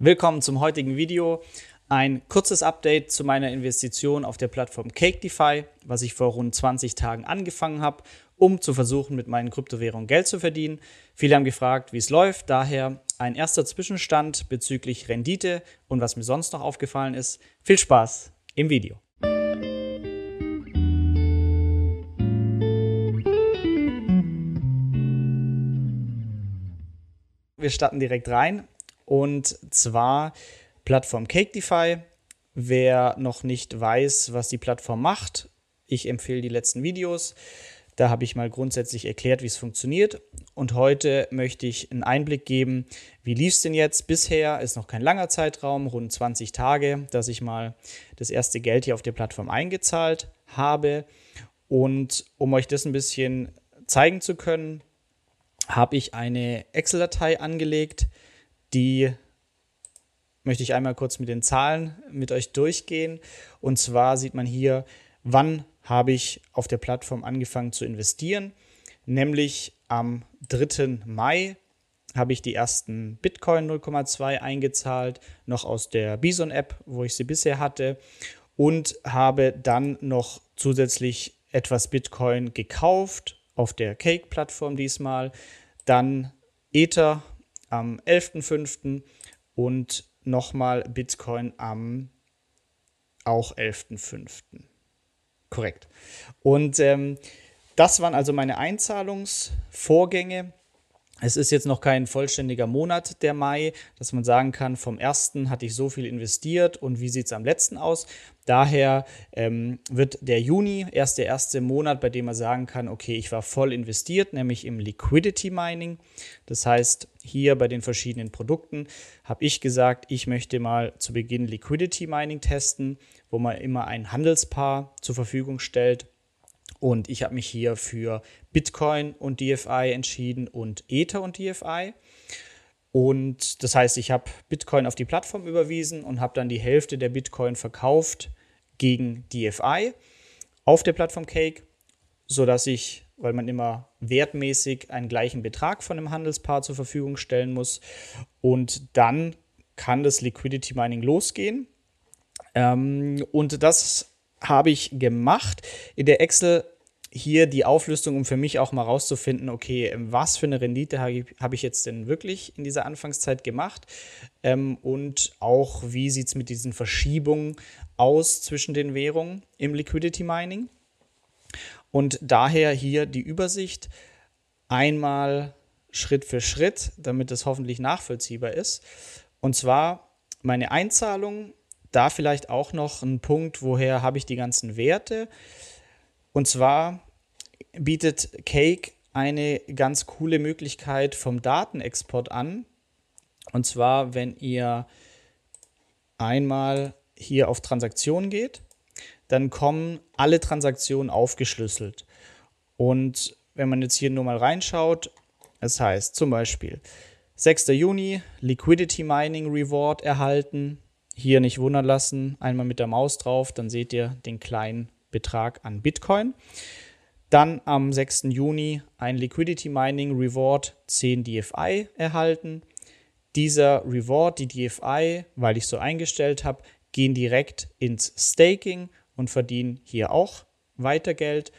Willkommen zum heutigen Video. Ein kurzes Update zu meiner Investition auf der Plattform CakeDeFi, was ich vor rund 20 Tagen angefangen habe, um zu versuchen, mit meinen Kryptowährungen Geld zu verdienen. Viele haben gefragt, wie es läuft, daher ein erster Zwischenstand bezüglich Rendite und was mir sonst noch aufgefallen ist. Viel Spaß im Video. Wir starten direkt rein. Und zwar Plattform CakeDeFi. Wer noch nicht weiß, was die Plattform macht, ich empfehle die letzten Videos. Da habe ich mal grundsätzlich erklärt, wie es funktioniert. Und heute möchte ich einen Einblick geben, wie lief es denn jetzt bisher? Ist noch kein langer Zeitraum, rund 20 Tage, dass ich mal das erste Geld hier auf der Plattform eingezahlt habe. Und um euch das ein bisschen zeigen zu können, habe ich eine Excel-Datei angelegt, die möchte ich einmal kurz mit den Zahlen mit euch durchgehen. Und zwar sieht man hier, wann habe ich auf der Plattform angefangen zu investieren. Nämlich am 3. Mai habe ich die ersten Bitcoin 0,2 eingezahlt, noch aus der Bison-App, wo ich sie bisher hatte. Und habe dann noch zusätzlich etwas Bitcoin gekauft auf der Cake-Plattform diesmal. Dann Ether am 11.05. und nochmal Bitcoin am auch 11.05. Korrekt. Und ähm, das waren also meine Einzahlungsvorgänge es ist jetzt noch kein vollständiger Monat, der Mai, dass man sagen kann, vom ersten hatte ich so viel investiert und wie sieht es am letzten aus. Daher ähm, wird der Juni erst der erste Monat, bei dem man sagen kann, okay, ich war voll investiert, nämlich im Liquidity Mining. Das heißt, hier bei den verschiedenen Produkten habe ich gesagt, ich möchte mal zu Beginn Liquidity Mining testen, wo man immer ein Handelspaar zur Verfügung stellt und ich habe mich hier für Bitcoin und DFI entschieden und Ether und DFI. Und das heißt, ich habe Bitcoin auf die Plattform überwiesen und habe dann die Hälfte der Bitcoin verkauft gegen DFI auf der Plattform Cake, sodass ich, weil man immer wertmäßig einen gleichen Betrag von einem Handelspaar zur Verfügung stellen muss. Und dann kann das Liquidity Mining losgehen. Ähm, und das habe ich gemacht. In der Excel hier die Auflistung, um für mich auch mal rauszufinden, okay, was für eine Rendite habe ich jetzt denn wirklich in dieser Anfangszeit gemacht ähm, und auch, wie sieht es mit diesen Verschiebungen aus zwischen den Währungen im Liquidity Mining. Und daher hier die Übersicht einmal Schritt für Schritt, damit es hoffentlich nachvollziehbar ist. Und zwar meine Einzahlung da vielleicht auch noch ein Punkt, woher habe ich die ganzen Werte? Und zwar bietet Cake eine ganz coole Möglichkeit vom Datenexport an. Und zwar, wenn ihr einmal hier auf Transaktionen geht, dann kommen alle Transaktionen aufgeschlüsselt. Und wenn man jetzt hier nur mal reinschaut, das heißt zum Beispiel 6. Juni Liquidity Mining Reward erhalten, hier nicht wundern lassen, einmal mit der Maus drauf, dann seht ihr den kleinen Betrag an Bitcoin. Dann am 6. Juni ein Liquidity Mining Reward 10 DFI erhalten. Dieser Reward, die DFI, weil ich so eingestellt habe, gehen direkt ins Staking und verdienen hier auch weiter Geld.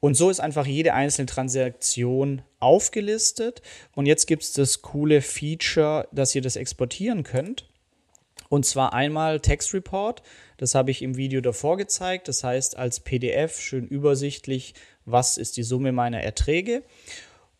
Und so ist einfach jede einzelne Transaktion aufgelistet. Und jetzt gibt es das coole Feature, dass ihr das exportieren könnt. Und zwar einmal Text Report, das habe ich im Video davor gezeigt. Das heißt als PDF schön übersichtlich, was ist die Summe meiner Erträge.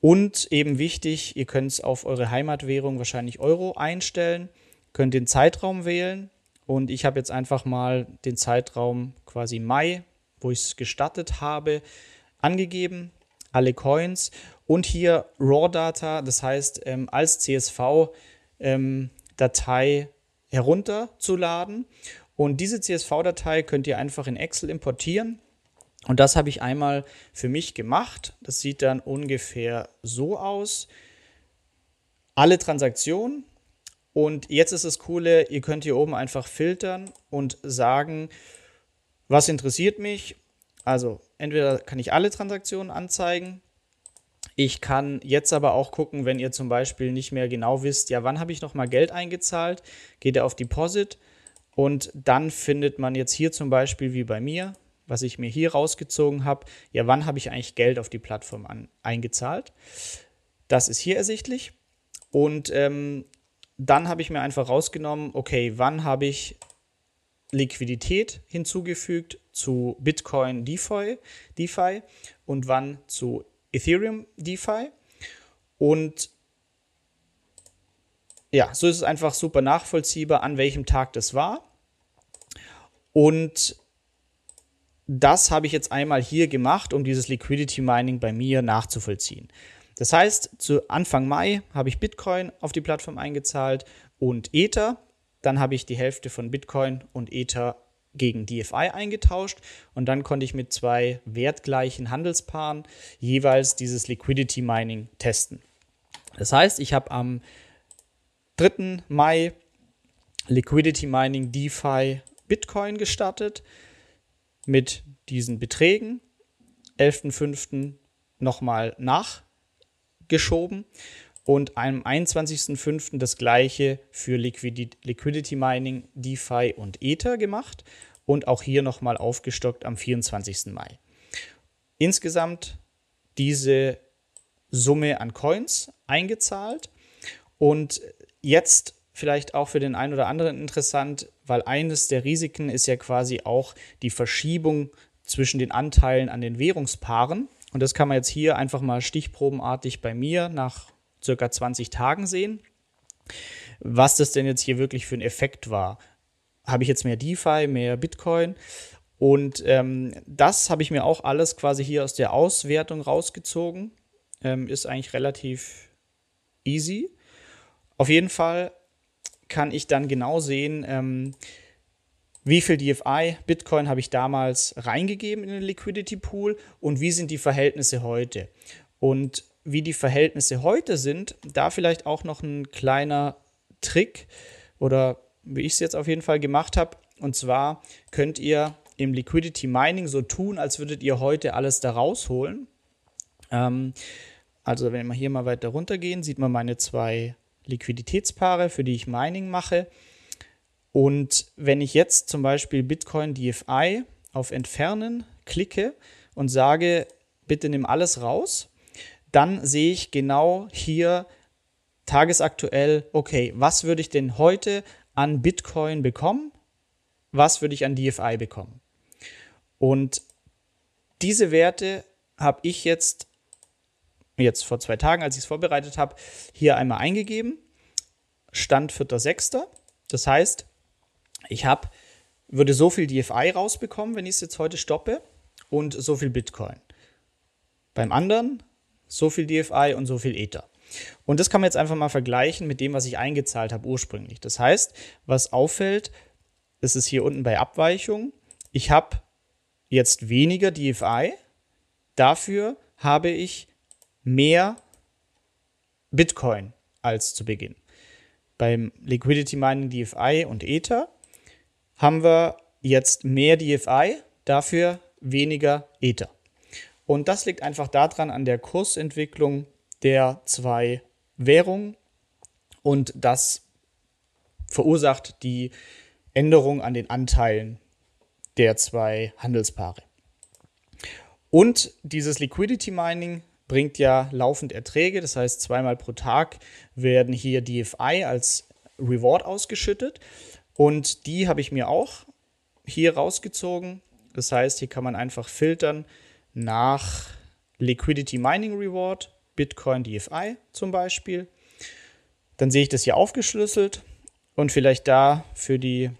Und eben wichtig, ihr könnt es auf eure Heimatwährung wahrscheinlich Euro einstellen, könnt den Zeitraum wählen. Und ich habe jetzt einfach mal den Zeitraum quasi Mai, wo ich es gestartet habe, angegeben. Alle Coins und hier Raw Data, das heißt ähm, als CSV-Datei ähm, herunterzuladen. Und diese CSV-Datei könnt ihr einfach in Excel importieren. Und das habe ich einmal für mich gemacht. Das sieht dann ungefähr so aus. Alle Transaktionen. Und jetzt ist das Coole, ihr könnt hier oben einfach filtern und sagen, was interessiert mich. Also entweder kann ich alle Transaktionen anzeigen Ich kann jetzt aber auch gucken, wenn ihr zum Beispiel nicht mehr genau wisst, ja, wann habe ich nochmal Geld eingezahlt, geht ihr auf Deposit und dann findet man jetzt hier zum Beispiel wie bei mir, was ich mir hier rausgezogen habe, ja, wann habe ich eigentlich Geld auf die Plattform an, eingezahlt. Das ist hier ersichtlich. Und ähm, dann habe ich mir einfach rausgenommen, okay, wann habe ich Liquidität hinzugefügt zu Bitcoin DeFi, DeFi und wann zu Ethereum DeFi. Und ja, so ist es einfach super nachvollziehbar, an welchem Tag das war. Und das habe ich jetzt einmal hier gemacht, um dieses Liquidity Mining bei mir nachzuvollziehen. Das heißt, zu Anfang Mai habe ich Bitcoin auf die Plattform eingezahlt und Ether. Dann habe ich die Hälfte von Bitcoin und Ether gegen DFI eingetauscht und dann konnte ich mit zwei wertgleichen Handelspaaren jeweils dieses Liquidity Mining testen. Das heißt, ich habe am 3. Mai Liquidity Mining DeFi Bitcoin gestartet mit diesen Beträgen. 11.05. nochmal nachgeschoben und am 21.05. das gleiche für Liquidity Mining, DeFi und Ether gemacht und auch hier nochmal aufgestockt am 24. Mai. Insgesamt diese Summe an Coins eingezahlt und jetzt vielleicht auch für den einen oder anderen interessant, weil eines der Risiken ist ja quasi auch die Verschiebung zwischen den Anteilen an den Währungspaaren. Und das kann man jetzt hier einfach mal stichprobenartig bei mir nach circa 20 Tagen sehen. Was das denn jetzt hier wirklich für ein Effekt war. Habe ich jetzt mehr DeFi, mehr Bitcoin? Und ähm, das habe ich mir auch alles quasi hier aus der Auswertung rausgezogen. Ähm, ist eigentlich relativ easy. Auf jeden Fall kann ich dann genau sehen, ähm, wie viel DFI, Bitcoin habe ich damals reingegeben in den Liquidity Pool und wie sind die Verhältnisse heute. Und wie die Verhältnisse heute sind, da vielleicht auch noch ein kleiner Trick oder wie ich es jetzt auf jeden Fall gemacht habe. Und zwar könnt ihr im Liquidity Mining so tun, als würdet ihr heute alles da rausholen. Ähm, also wenn wir hier mal weiter runtergehen, sieht man meine zwei Liquiditätspaare, für die ich Mining mache. Und wenn ich jetzt zum Beispiel Bitcoin DFI auf Entfernen klicke und sage, bitte nimm alles raus, dann sehe ich genau hier tagesaktuell, okay, was würde ich denn heute an Bitcoin bekommen? Was würde ich an DFI bekommen? Und diese Werte habe ich jetzt jetzt vor zwei Tagen, als ich es vorbereitet habe, hier einmal eingegeben. Stand 4.6. Das heißt, ich habe, würde so viel DFI rausbekommen, wenn ich es jetzt heute stoppe, und so viel Bitcoin. Beim anderen so viel DFI und so viel Ether. Und das kann man jetzt einfach mal vergleichen mit dem, was ich eingezahlt habe ursprünglich. Das heißt, was auffällt, ist hier unten bei Abweichung. Ich habe jetzt weniger DFI, dafür habe ich mehr Bitcoin als zu Beginn. Beim Liquidity Mining DFI und Ether haben wir jetzt mehr DFI, dafür weniger Ether. Und das liegt einfach daran an der Kursentwicklung der zwei Währungen und das verursacht die Änderung an den Anteilen der zwei Handelspaare. Und dieses Liquidity Mining bringt ja laufend Erträge. Das heißt, zweimal pro Tag werden hier DFI als Reward ausgeschüttet. Und die habe ich mir auch hier rausgezogen. Das heißt, hier kann man einfach filtern nach Liquidity Mining Reward, Bitcoin DFI zum Beispiel. Dann sehe ich das hier aufgeschlüsselt und vielleicht da für die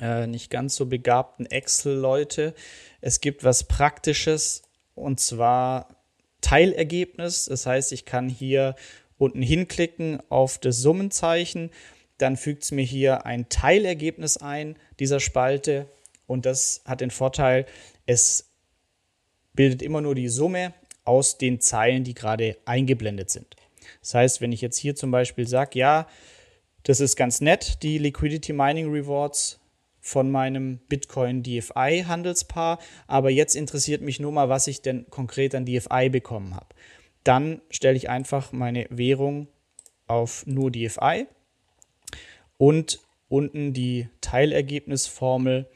äh, nicht ganz so begabten Excel-Leute, es gibt was Praktisches und zwar Teilergebnis. Das heißt, ich kann hier unten hinklicken auf das Summenzeichen. Dann fügt es mir hier ein Teilergebnis ein dieser Spalte. Und das hat den Vorteil, es bildet immer nur die Summe aus den Zeilen, die gerade eingeblendet sind. Das heißt, wenn ich jetzt hier zum Beispiel sage, ja, das ist ganz nett, die Liquidity Mining Rewards von meinem Bitcoin DFI Handelspaar, aber jetzt interessiert mich nur mal, was ich denn konkret an DFI bekommen habe. dann stelle ich einfach meine Währung auf nur DFI und unten die Teilergebnisformel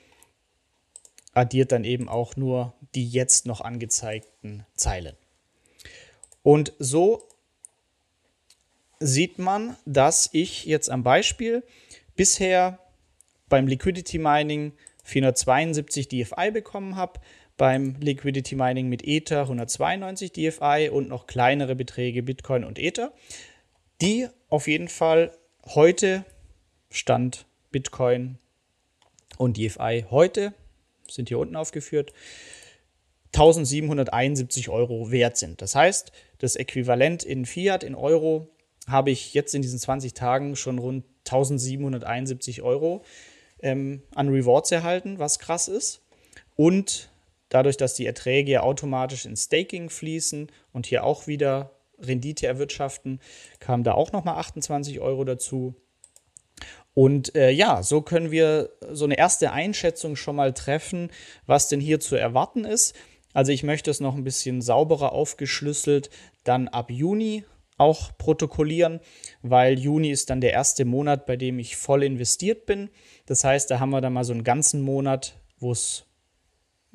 addiert dann eben auch nur die jetzt noch angezeigten Zeilen. Und so sieht man, dass ich jetzt am Beispiel bisher beim Liquidity Mining 472 DFI bekommen habe, beim Liquidity Mining mit Ether 192 DFI und noch kleinere Beträge Bitcoin und Ether, die auf jeden Fall heute Stand Bitcoin und DFI heute sind hier unten aufgeführt 1771 Euro wert sind. Das heißt, das Äquivalent in Fiat, in Euro, habe ich jetzt in diesen 20 Tagen schon rund 1771 Euro ähm, an Rewards erhalten, was krass ist. Und dadurch, dass die Erträge automatisch in Staking fließen und hier auch wieder Rendite erwirtschaften, kamen da auch nochmal 28 Euro dazu. Und äh, ja, so können wir so eine erste Einschätzung schon mal treffen, was denn hier zu erwarten ist. Also ich möchte es noch ein bisschen sauberer aufgeschlüsselt dann ab Juni auch protokollieren, weil Juni ist dann der erste Monat, bei dem ich voll investiert bin. Das heißt, da haben wir dann mal so einen ganzen Monat, wo es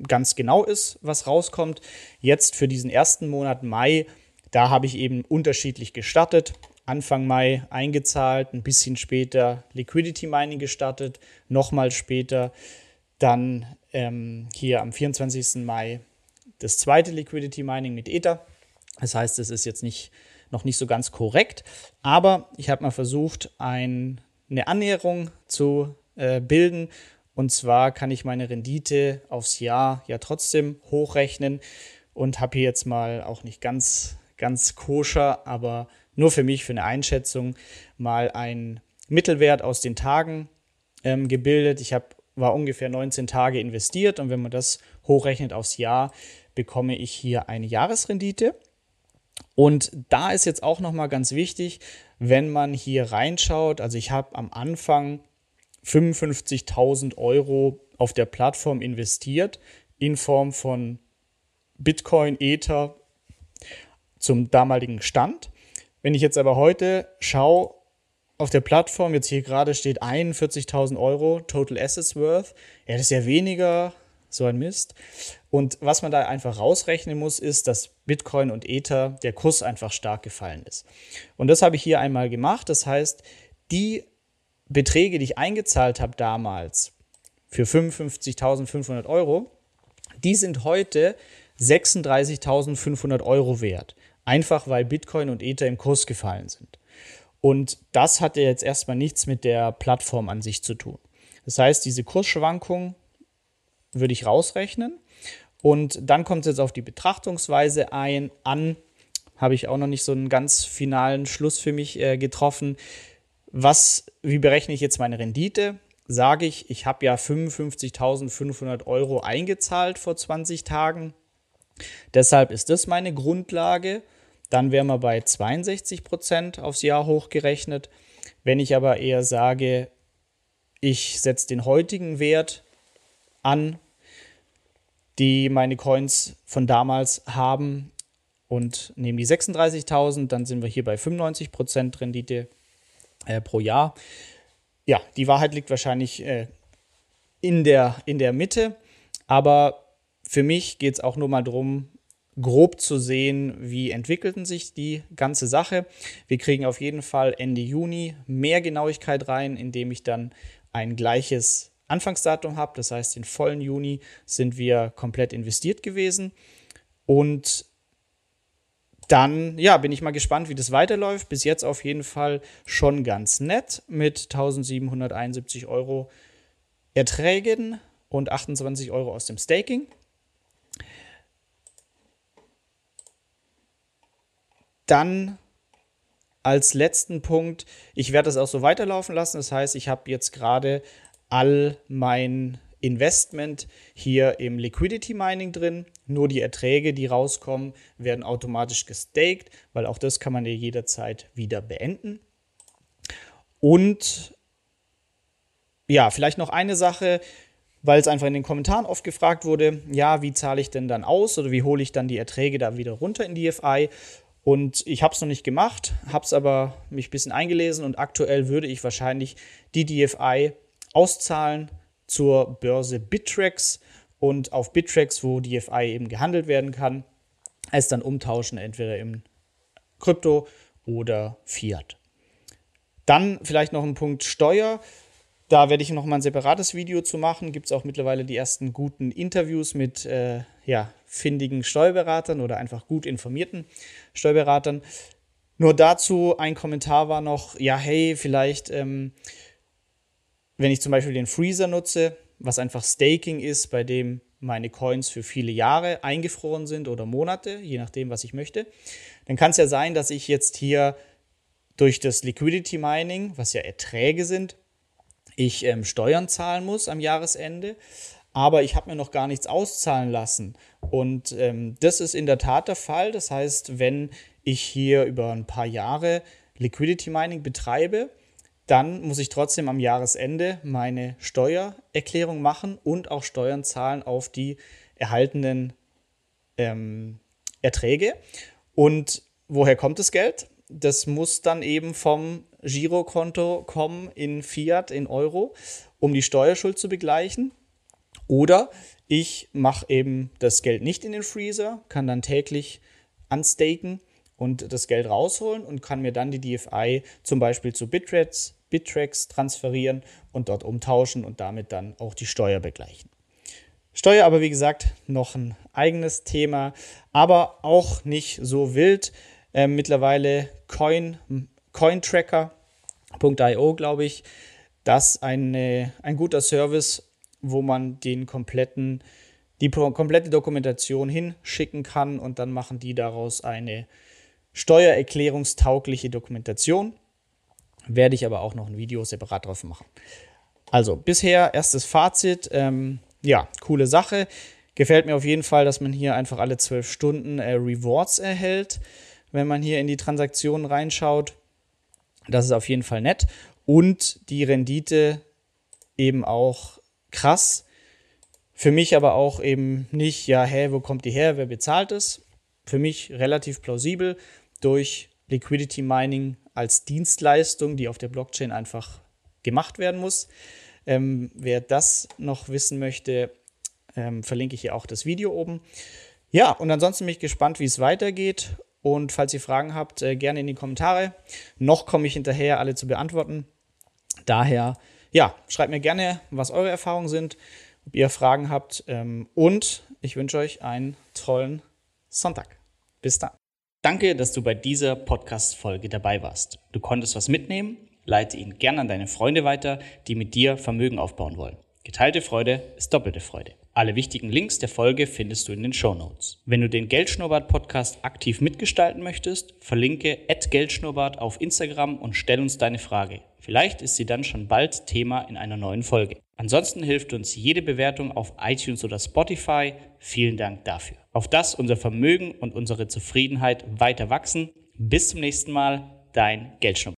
ganz genau ist, was rauskommt. Jetzt für diesen ersten Monat Mai, da habe ich eben unterschiedlich gestartet. Anfang Mai eingezahlt, ein bisschen später Liquidity Mining gestartet, nochmal später dann ähm, hier am 24. Mai das zweite Liquidity Mining mit Ether. Das heißt, es ist jetzt nicht, noch nicht so ganz korrekt, aber ich habe mal versucht, ein, eine Annäherung zu äh, bilden. Und zwar kann ich meine Rendite aufs Jahr ja trotzdem hochrechnen und habe hier jetzt mal auch nicht ganz, ganz koscher, aber nur für mich, für eine Einschätzung, mal einen Mittelwert aus den Tagen ähm, gebildet. Ich habe war ungefähr 19 Tage investiert und wenn man das hochrechnet aufs Jahr, bekomme ich hier eine Jahresrendite. Und da ist jetzt auch nochmal ganz wichtig, wenn man hier reinschaut, also ich habe am Anfang 55.000 Euro auf der Plattform investiert in Form von Bitcoin, Ether zum damaligen Stand. Wenn ich jetzt aber heute schaue, auf der Plattform, jetzt hier gerade steht 41.000 Euro Total Assets Worth, ja, das ist ja weniger so ein Mist. Und was man da einfach rausrechnen muss, ist, dass Bitcoin und Ether der Kurs einfach stark gefallen ist. Und das habe ich hier einmal gemacht. Das heißt, die Beträge, die ich eingezahlt habe damals für 55.500 Euro, die sind heute 36.500 Euro wert. Einfach weil Bitcoin und Ether im Kurs gefallen sind. Und das hat ja jetzt erstmal nichts mit der Plattform an sich zu tun. Das heißt, diese Kursschwankung würde ich rausrechnen. Und dann kommt es jetzt auf die Betrachtungsweise ein, an. Habe ich auch noch nicht so einen ganz finalen Schluss für mich äh, getroffen. Was, wie berechne ich jetzt meine Rendite? Sage ich, ich habe ja 55.500 Euro eingezahlt vor 20 Tagen. Deshalb ist das meine Grundlage. Dann wären wir bei 62 Prozent aufs Jahr hochgerechnet. Wenn ich aber eher sage, ich setze den heutigen Wert an, die meine Coins von damals haben und nehme die 36.000, dann sind wir hier bei 95% Rendite äh, pro Jahr. Ja, die Wahrheit liegt wahrscheinlich äh, in, der, in der Mitte, aber für mich geht es auch nur mal darum, grob zu sehen, wie entwickelten sich die ganze Sache. Wir kriegen auf jeden Fall Ende Juni mehr Genauigkeit rein, indem ich dann ein gleiches Anfangsdatum habe. Das heißt, den vollen Juni sind wir komplett investiert gewesen. Und dann, ja, bin ich mal gespannt, wie das weiterläuft. Bis jetzt auf jeden Fall schon ganz nett mit 1771 Euro Erträgen und 28 Euro aus dem Staking. Dann als letzten Punkt, ich werde das auch so weiterlaufen lassen. Das heißt, ich habe jetzt gerade all mein Investment hier im Liquidity Mining drin. Nur die Erträge, die rauskommen, werden automatisch gestaked, weil auch das kann man ja jederzeit wieder beenden. Und ja, vielleicht noch eine Sache, weil es einfach in den Kommentaren oft gefragt wurde, ja, wie zahle ich denn dann aus oder wie hole ich dann die Erträge da wieder runter in die FI? Und ich habe es noch nicht gemacht, habe es aber mich ein bisschen eingelesen und aktuell würde ich wahrscheinlich die DFI auszahlen zur Börse Bittrex und auf Bittrex, wo DFI eben gehandelt werden kann, es dann umtauschen, entweder im Krypto oder Fiat. Dann vielleicht noch ein Punkt Steuer. Da werde ich noch mal ein separates Video zu machen. Gibt es auch mittlerweile die ersten guten Interviews mit äh, ja, findigen Steuerberatern oder einfach gut informierten Steuerberatern. Nur dazu ein Kommentar war noch, ja, hey, vielleicht, ähm, wenn ich zum Beispiel den Freezer nutze, was einfach Staking ist, bei dem meine Coins für viele Jahre eingefroren sind oder Monate, je nachdem, was ich möchte, dann kann es ja sein, dass ich jetzt hier durch das Liquidity Mining, was ja Erträge sind, ich ähm, Steuern zahlen muss am Jahresende, aber ich habe mir noch gar nichts auszahlen lassen. Und ähm, das ist in der Tat der Fall. Das heißt, wenn ich hier über ein paar Jahre Liquidity Mining betreibe, dann muss ich trotzdem am Jahresende meine Steuererklärung machen und auch Steuern zahlen auf die erhaltenen ähm, Erträge. Und woher kommt das Geld? Das muss dann eben vom Girokonto kommen in Fiat, in Euro, um die Steuerschuld zu begleichen. Oder ich mache eben das Geld nicht in den Freezer, kann dann täglich unstaken und das Geld rausholen und kann mir dann die DFI zum Beispiel zu Bittrex, Bittrex transferieren und dort umtauschen und damit dann auch die Steuer begleichen. Steuer aber wie gesagt noch ein eigenes Thema, aber auch nicht so wild. Äh, mittlerweile Coin, Cointracker.io, glaube ich, das eine, ein guter Service, wo man den kompletten, die komplette Dokumentation hinschicken kann und dann machen die daraus eine steuererklärungstaugliche Dokumentation. Werde ich aber auch noch ein Video separat drauf machen. Also bisher erstes Fazit. Ähm, ja, coole Sache. Gefällt mir auf jeden Fall, dass man hier einfach alle zwölf Stunden äh, Rewards erhält, wenn man hier in die Transaktionen reinschaut. Das ist auf jeden Fall nett. Und die Rendite eben auch krass. Für mich aber auch eben nicht, ja, hä, wo kommt die her, wer bezahlt es? Für mich relativ plausibel durch Liquidity Mining als Dienstleistung, die auf der Blockchain einfach gemacht werden muss. Ähm, wer das noch wissen möchte, ähm, verlinke ich hier auch das Video oben. Ja, und ansonsten bin ich gespannt, wie es weitergeht. Und falls ihr Fragen habt, äh, gerne in die Kommentare. Noch komme ich hinterher, alle zu beantworten. Daher ja, schreibt mir gerne, was eure Erfahrungen sind, ob ihr Fragen habt. Ähm, und ich wünsche euch einen tollen Sonntag. Bis dann. Danke, dass du bei dieser Podcast-Folge dabei warst. Du konntest was mitnehmen. Leite ihn gerne an deine Freunde weiter, die mit dir Vermögen aufbauen wollen. Geteilte Freude ist doppelte Freude. Alle wichtigen Links der Folge findest du in den Show Notes. Wenn du den Geldschnurrbart-Podcast aktiv mitgestalten möchtest, verlinke Geldschnurrbart auf Instagram und stell uns deine Frage. Vielleicht ist sie dann schon bald Thema in einer neuen Folge. Ansonsten hilft uns jede Bewertung auf iTunes oder Spotify. Vielen Dank dafür. Auf das unser Vermögen und unsere Zufriedenheit weiter wachsen. Bis zum nächsten Mal, dein Geldschnurrbart.